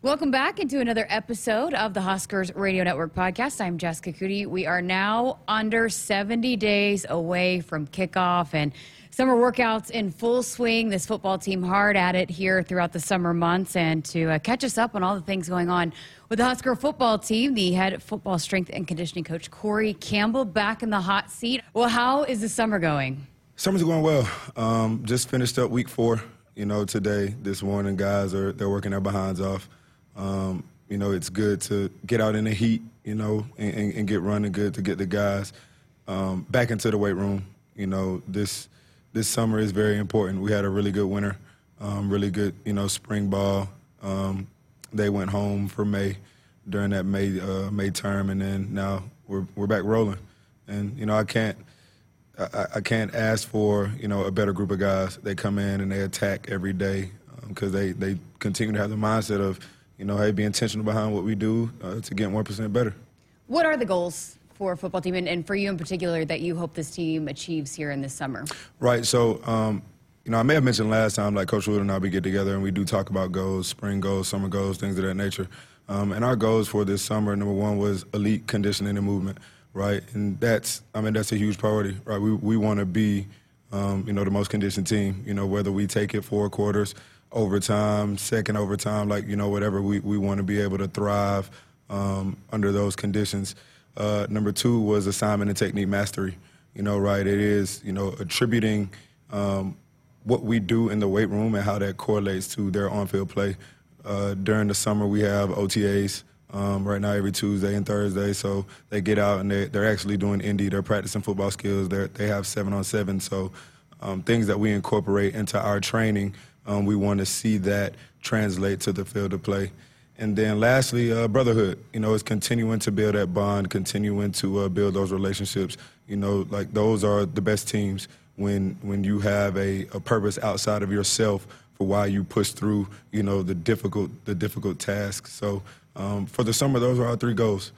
Welcome back into another episode of the Huskers Radio Network podcast. I'm Jessica Coody. We are now under 70 days away from kickoff and summer workouts in full swing. This football team hard at it here throughout the summer months. And to uh, catch us up on all the things going on with the Husker football team, the head football strength and conditioning coach Corey Campbell back in the hot seat. Well, how is the summer going? Summer's going well. Um, just finished up week four. You know, today, this morning, guys are they're working their behinds off. Um, you know, it's good to get out in the heat, you know, and, and, and get running. Good to get the guys um, back into the weight room. You know, this this summer is very important. We had a really good winter, um, really good, you know, spring ball. Um, they went home for May during that May uh, May term, and then now we're we're back rolling. And you know, I can't. I, I can't ask for you know a better group of guys. They come in and they attack every day because um, they they continue to have the mindset of you know, hey, be intentional behind what we do uh, to get 1% better. What are the goals for a football team and, and, for you in particular that you hope this team achieves here in this summer? Right. So, um, you know, I may have mentioned last time, like Coach Wood and I, we get together and we do talk about goals, spring goals, summer goals, things of that nature. Um, and our goals for this summer, number one was elite conditioning and movement, right? And that's, I mean, that's a huge priority, right? We, we want to be, um, you know, the most conditioned team, you know, whether we take it four quarters, overtime, second overtime, like, you know, whatever. We, we want to be able to thrive um, under those conditions. Uh, number two was assignment and technique mastery. You know, right? It is, you know, attributing um, what we do in the weight room and how that correlates to their on field play. Uh, during the summer, we have OTAs. Um, right now, every Tuesday and Thursday, so they get out and they, they're actually doing indie. They're practicing football skills. They're, they have seven on seven, so um, things that we incorporate into our training um, we want to see that translate to the field of play. And then lastly, uh, brotherhood. You know, it's continuing to build that bond, continuing to uh, build those relationships. You know, like those are the best teams when when you have a, a purpose outside of yourself for why you push through. You know, the difficult the difficult tasks. So um, for the summer, those are our three goals.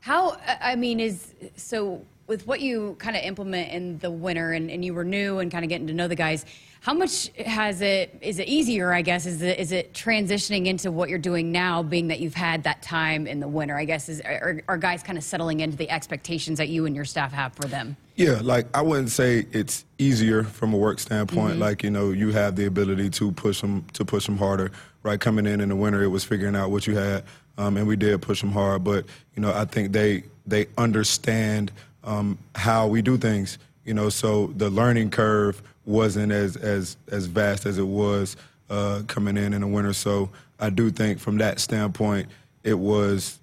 How I mean is so with what you kind of implement in the winter and, and you were new and kind of getting to know the guys how much has it is it easier i guess? Is it is it transitioning into what you're doing now being that you've had that time in the winter i guess? Is are, are guys kind of settling into the expectations that you and your staff have for them? Yeah like i wouldn't say it's easier from a work standpoint. Mm-hmm. like you know you have the ability to push them to push them harder right? Coming in in the winter it was figuring out what you had um, and we did push them hard but you know i think they they understand um, how we do things. You know, so the learning curve wasn't as as as vast as it was uh, coming in in the winter. So I do think from that standpoint, it was,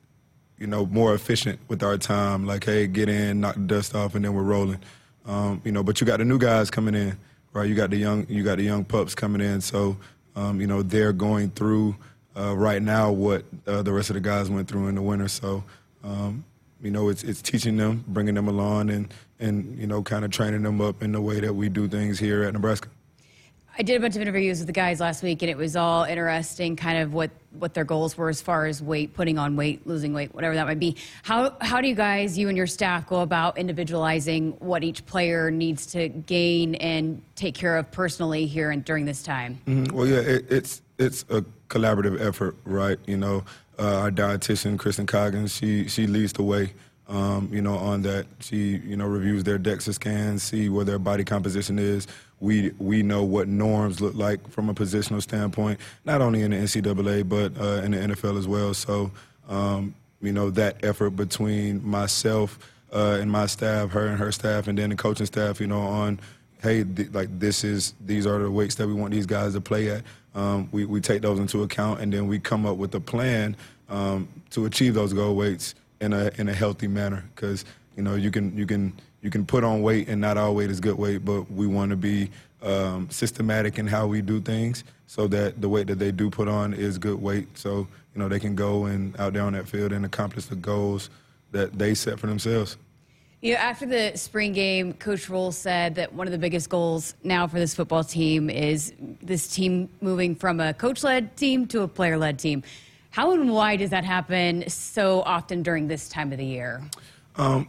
you know, more efficient with our time. Like, hey, get in, knock the dust off, and then we're rolling. Um, you know, but you got the new guys coming in, right? You got the young, you got the young pups coming in. So, um, you know, they're going through uh, right now what uh, the rest of the guys went through in the winter. So, um, you know, it's it's teaching them, bringing them along, and and you know, kind of training them up in the way that we do things here at Nebraska. I did a bunch of interviews with the guys last week, and it was all interesting, kind of what, what their goals were as far as weight, putting on weight, losing weight, whatever that might be. How how do you guys, you and your staff, go about individualizing what each player needs to gain and take care of personally here and during this time? Mm-hmm. Well, yeah, it, it's it's a collaborative effort, right? You know, uh, our dietitian, Kristen Coggins, she she leads the way. Um, you know, on that, she you know reviews their DEXA scans, see where their body composition is. We we know what norms look like from a positional standpoint, not only in the NCAA but uh, in the NFL as well. So, um, you know, that effort between myself uh, and my staff, her and her staff, and then the coaching staff, you know, on hey, th- like this is these are the weights that we want these guys to play at. Um, we, we take those into account, and then we come up with a plan um, to achieve those goal weights in a in a healthy manner. Because you know you can you can you can put on weight, and not all weight is good weight, but we want to be um, systematic in how we do things, so that the weight that they do put on is good weight. So you know they can go and out there on that field and accomplish the goals that they set for themselves. You know, after the spring game, Coach Rhule said that one of the biggest goals now for this football team is this team moving from a coach-led team to a player-led team. How and why does that happen so often during this time of the year? Um,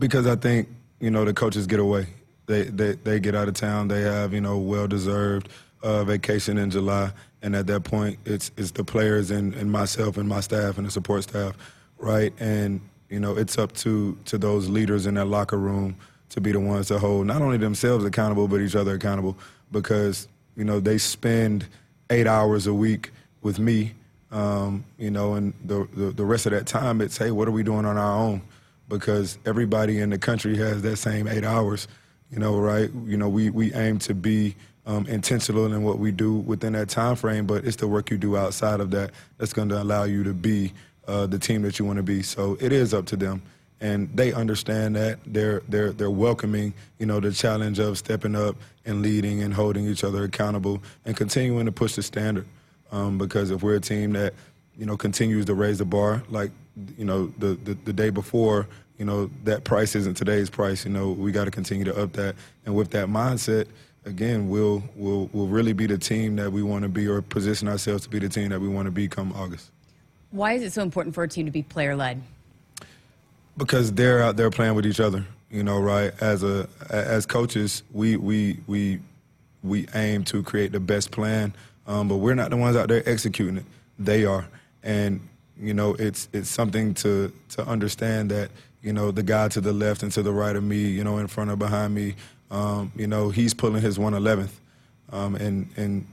because I think you know the coaches get away. They they they get out of town. They have you know well-deserved uh, vacation in July, And at that point, it's it's the players and, and myself and my staff and the support staff, right? And you know, it's up to to those leaders in that locker room to be the ones to hold not only themselves accountable but each other accountable because you know they spend eight hours a week with me, um, you know, and the, the the rest of that time it's hey, what are we doing on our own? Because everybody in the country has that same eight hours, you know, right? You know, we we aim to be um, intentional in what we do within that time frame, but it's the work you do outside of that that's going to allow you to be uh, the team that you want to be. So it is up to them, and they understand that. They're they're they're welcoming, you know, the challenge of stepping up and leading and holding each other accountable and continuing to push the standard. Um, because if we're a team that you know continues to raise the bar, like you know the, the, the day before, you know that price isn't today's price. You know we got to continue to up that, and with that mindset again, we'll, we'll, we'll really be the team that we want to be or position ourselves to be the team that we want to be come August. Why is it so important for a team to be player led? Because they're out there playing with each other, you know, right? As a as coaches, we we we we aim to create the best plan, um, but we're not the ones out there executing it. They are, and you know, it's it's something to to understand that you know the guy to the left and to the right of me, you know, in front or behind me, um, you know, he's pulling his 111th, um, and and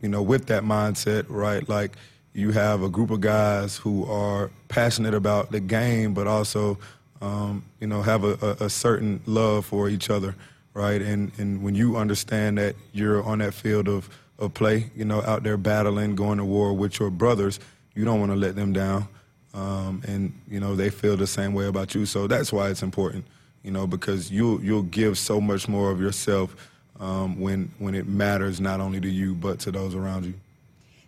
you know, with that mindset, right, like you have a group of guys who are passionate about the game, but also, um, you know, have a, a, a, certain love for each other, right? And and when you understand that you're on that field of, of play, you know, out there battling, going to war with your brothers, you don't want to let them down. Um, and you know they feel the same way about you, so that's why it's important, you know, because you'll you'll give so much more of yourself um, when when it matters not only to you but to those around you.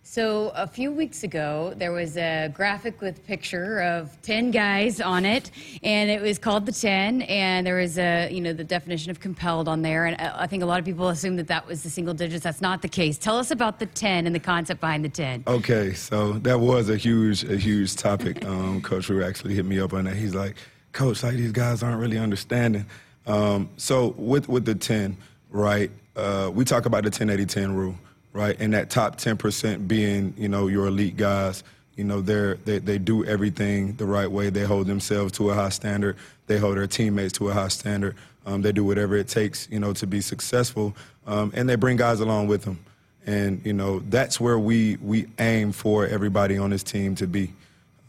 So a few weeks ago, there was a graphic with picture of 10 guys on it, and it was called the 10, and there was a, you know, the definition of compelled on there, and I think a lot of people assume that that was the single digits. That's not the case. Tell us about the 10 and the concept behind the 10. Okay, so that was a huge, a huge topic. Um, Coach Rhule actually hit me up on that. He's like, Coach, like these guys aren't really understanding. Um, so with, with the 10, right, uh, we talk about the 10-80-10 rule right? And that top 10% being, you know, your elite guys. You know, they're, they, they do everything the right way. They hold themselves to a high standard. They hold their teammates to a high standard. Um, they do whatever it takes, you know, to be successful. Um, and they bring guys along with them. And, you know, that's where we, we aim for everybody on this team to be.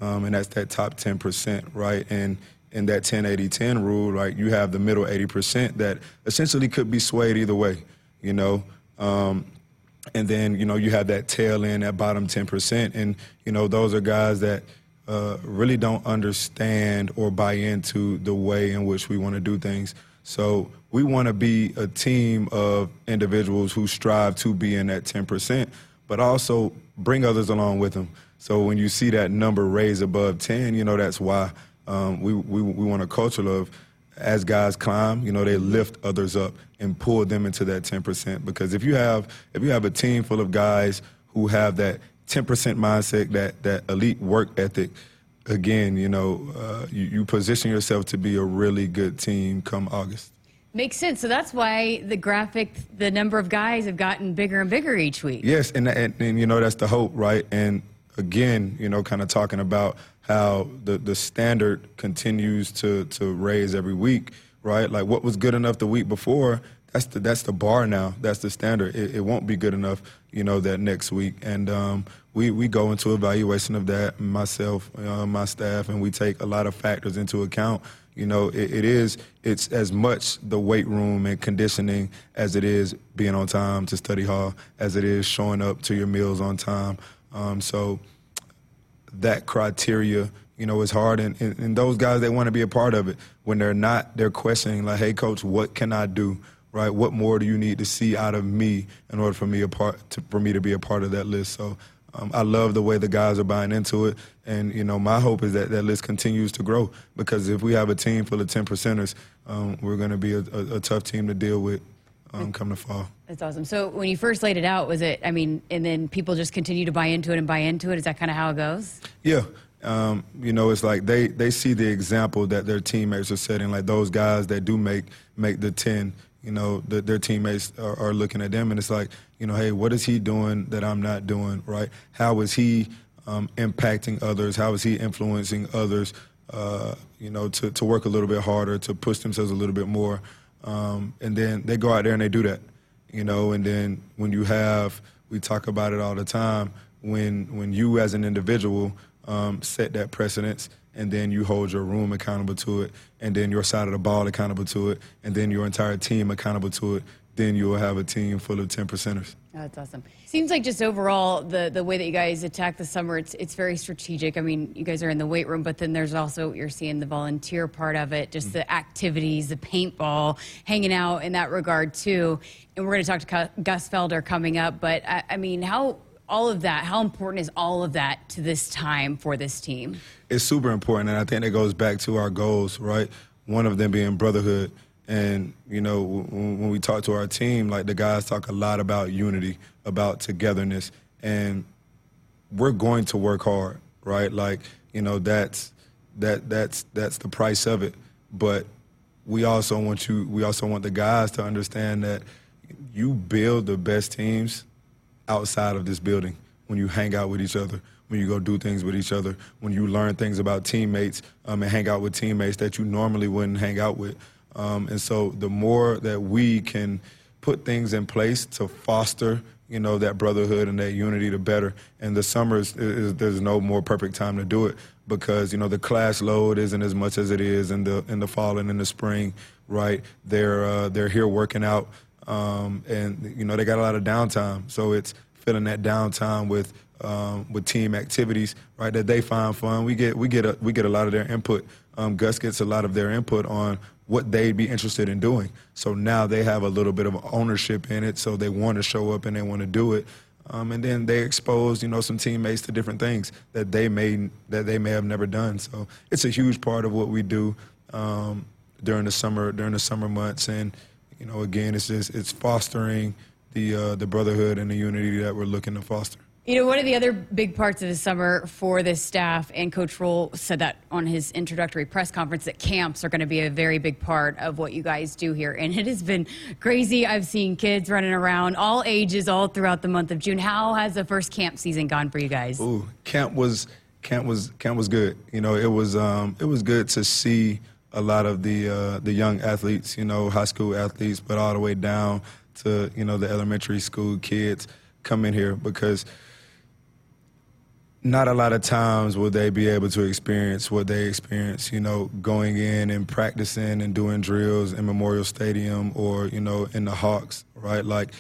Um, and that's that top 10%, right? And in that 10-80-10 rule, right, you have the middle 80% that essentially could be swayed either way, you know. Um, and then you know you have that tail end, that bottom 10%, and you know those are guys that uh, really don't understand or buy into the way in which we want to do things. So we want to be a team of individuals who strive to be in that 10%, but also bring others along with them. So when you see that number raise above 10, you know that's why um, we, we, we want a culture of as guys climb, you know, they lift others up and pull them into that 10%. Because if you have if you have a team full of guys who have that 10% mindset, that that elite work ethic, again, you know, uh, you, you position yourself to be a really good team come August. Makes sense. So that's why the graphic, the number of guys have gotten bigger and bigger each week. Yes, and, and, and you know that's the hope, right? And again, you know, kind of talking about how the, the standard continues to, to raise every week, right? Like what was good enough the week before, that's the, that's the bar now. That's the standard. It, it won't be good enough, you know, that next week. And um, we, we go into evaluation of that, myself, uh, my staff, and we take a lot of factors into account. You know, it, it is, it's as much the weight room and conditioning as it is being on time to study hall, as it is showing up to your meals on time. Um, so that criteria, you know, is hard. And, and, those guys, they want to be a part of it. When they're not, they're questioning, like, hey, coach, what can I do? Right? What more do you need to see out of me in order for me a part to, for me to be a part of that list? So um, I love the way the guys are buying into it, and you know my hope is that that list continues to grow because if we have a team full of ten percenters, um, we're going to be a, a, a, tough team to deal with um, come the fall. That's awesome. So when you first laid it out, was it? I mean, and then people just continue to buy into it and buy into it. Is that kind of how it goes? Yeah. Um, you know, it's like they, they see the example that their teammates are setting. Like those guys that do make make the ten, you know, the, their teammates are, are, looking at them, and it's like, you know, hey, what is he doing that I'm not doing, right? How is he um, impacting others? How is he influencing others? Uh, you know, to, to work a little bit harder, to push themselves a little bit more, um, and then they go out there and they do that, you know. And then when you have, we talk about it all the time, when when you as an individual um, set that precedence and then you hold your room accountable to it, and then your side of the ball accountable to it, and then your entire team accountable to it, then you will have a team full of 10 percenters. That's awesome. Seems like just overall the the way that you guys attack the summer, it's it's very strategic. I mean, you guys are in the weight room, but then there's also you're seeing the volunteer part of it, just mm-hmm. the activities, the paintball, hanging out in that regard too. And we're going to talk to Gus Felder coming up, but I, I mean, how all of that, how important is all of that to this time for this team? It's super important, and I think it goes back to our goals, right? One of them being brotherhood. And, you know, when we talk to our team, like the guys talk a lot about unity, about togetherness. And we're going to work hard, right? Like, you know, that's that that's that's the price of it. But we also want you we also want the guys to understand that you build the best teams outside of this building when you hang out with each other, when you go do things with each other, when you learn things about teammates um, and hang out with teammates that you normally wouldn't hang out with. Um, and so the more that we can put things in place to foster, you know, that brotherhood and that unity, the better. And the summers, is, there's no more perfect time to do it because you know the class load isn't as much as it is in the in the fall and in the spring, right? They're uh, they're here working out um, and you know they got a lot of downtime, so it's filling that downtime with um, with team activities, right? That they find fun. We get we get a we get a lot of their input. Um, Gus gets a lot of their input on what they'd be interested in doing. So now they have a little bit of ownership in it. So they want to show up and they want to do it. Um, and then they expose, you know, some teammates to different things that they may that they may have never done. So it's a huge part of what we do um, during the summer during the summer months and you know, again, it's just it's fostering the uh, the brotherhood and the unity that we're looking to foster. You know, one of the other big parts of the summer for this staff, and Coach Rhule said that on his introductory press conference, that camps are going to be a very big part of what you guys do here. And it has been crazy. I've seen kids running around, all ages, all throughout the month of June. How has the first camp season gone for you guys? Ooh, camp was camp was camp was good. You know, it was um, it was good to see a lot of the uh, the young athletes, you know, high school athletes, but all the way down to you know the elementary school kids come in here because not a lot of times will they be able to experience what they experience, you know, going in and practicing and doing drills in Memorial Stadium or, you know, in the Hawks, right? Like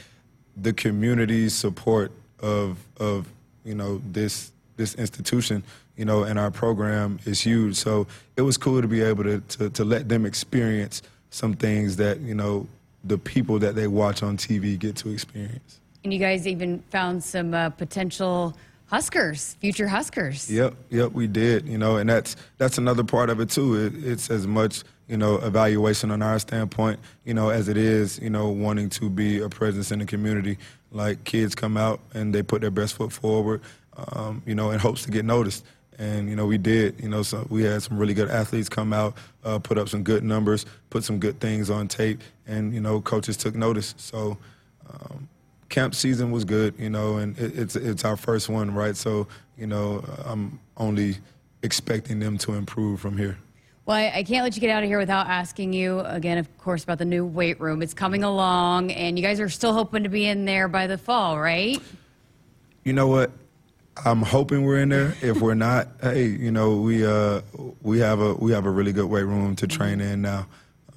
the community support of of, you know, this this institution you know, and our program is huge. So it was cool to be able to, to, to let them experience some things that, you know, the people that they watch on TV get to experience. And you guys even found some uh, potential Huskers, future Huskers. Yep, yep, we did. You know, and that's that's another part of it too. It, it's as much you know evaluation on our standpoint, you know, as it is you know wanting to be a presence in the community. Like kids come out and they put their best foot forward, um, you know, in hopes to get noticed and you know we did. You know, so we had some really good athletes come out, uh, put up some good numbers, put some good things on tape, and you know coaches took notice. So um, camp season was good. You know, and it, it's it's our first one, right? So you know, I'm only expecting them to improve from here. Well, I, I, can't let you get out of here without asking you again, of course, about the new weight room. It's coming along, and you guys are still hoping to be in there by the fall, right? You know what? I'm hoping we're in there. If we're not, hey, you know, we uh we have a we have a really good weight room to train in now.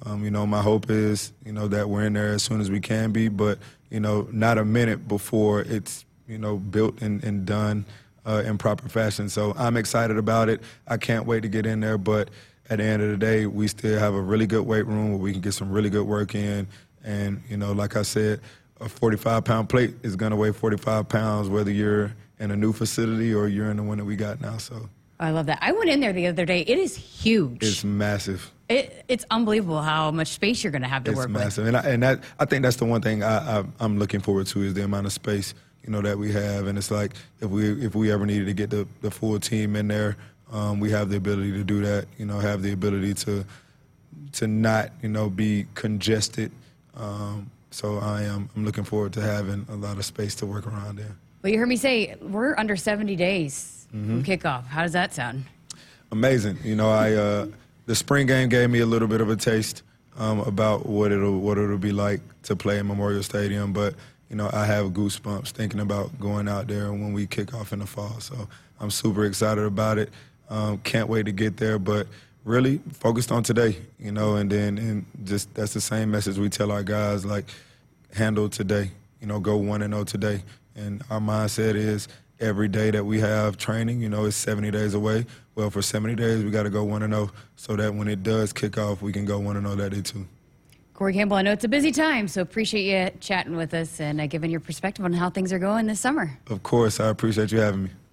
Um, you know, my hope is, you know, that we're in there as soon as we can be, but you know, not a minute before it's you know built and, and done uh, in proper fashion. So I'm excited about it. I can't wait to get in there, but at the end of the day, we still have a really good weight room where we can get some really good work in. And you know, like I said, a 45 pound plate is going to weigh 45 pounds whether you're in a new facility or you're in the one that we got now. So I love that. I went in there the other day. It is huge. It's massive. It, it's unbelievable how much space you're going to have to it's work massive. with. And, I, and that I think that's the one thing I, I, I'm looking forward to is the amount of space you know that we have. And it's like if we if we ever needed to get the, the full team in there, um, we have the ability to do that. You know, have the ability to to not you know be congested Um, so I am I'm looking forward to having a lot of space to work around in. Well, you heard me say we're under 70 days from kickoff. How does that sound? Amazing. You know, I uh, the spring game gave me a little bit of a taste um, about what it'll what it'll be like to play in Memorial Stadium, but you know, I have goosebumps thinking about going out there when we kick off in the fall. So I'm super excited about it. Um, can't wait to get there, but really focused on today, you know, and then and just that's the same message we tell our guys like handle today, you know, go one and zero today. And our mindset is every day that we have training, you know, it's 70 days away. Well, for 70 days, we got to go one and zero so that when it does kick off, we can go one and zero that day too. Corey Campbell, I know it's a busy time, so appreciate you chatting with us and uh, giving your perspective on how things are going this summer. Of course, I appreciate you having me.